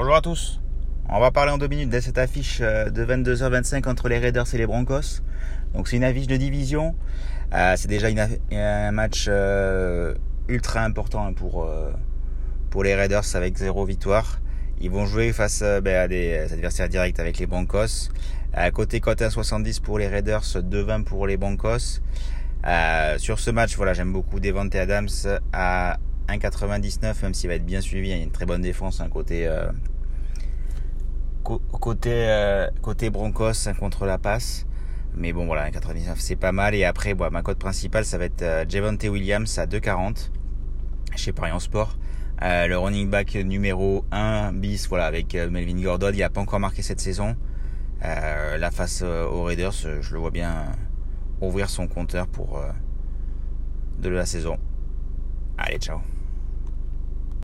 Bonjour à tous. On va parler en deux minutes de cette affiche euh, de 22h25 entre les Raiders et les Broncos. Donc c'est une affiche de division. Euh, c'est déjà un match euh, ultra important pour, les Raiders avec zéro victoire. Ils vont jouer face ben, à des adversaires directs avec les Broncos. À côté cote 1,70 pour les Raiders, 2,20 pour les Broncos. sur ce match, voilà, j'aime beaucoup Devante Adams à 1,99 même s'il va être bien suivi. Il y a une très bonne défense, un côté côté, euh, côté Broncos contre la passe. Mais bon, voilà, 99 c'est pas mal. Et après, bon, ma cote principale, ça va être euh, Javante Williams à 2,40 chez Paris en Sport. Euh, le running back numéro 1 bis, voilà, avec Melvin Gordon, il a pas encore marqué cette saison. la face aux Raiders, je le vois bien ouvrir son compteur pour de la saison. Allez, ciao.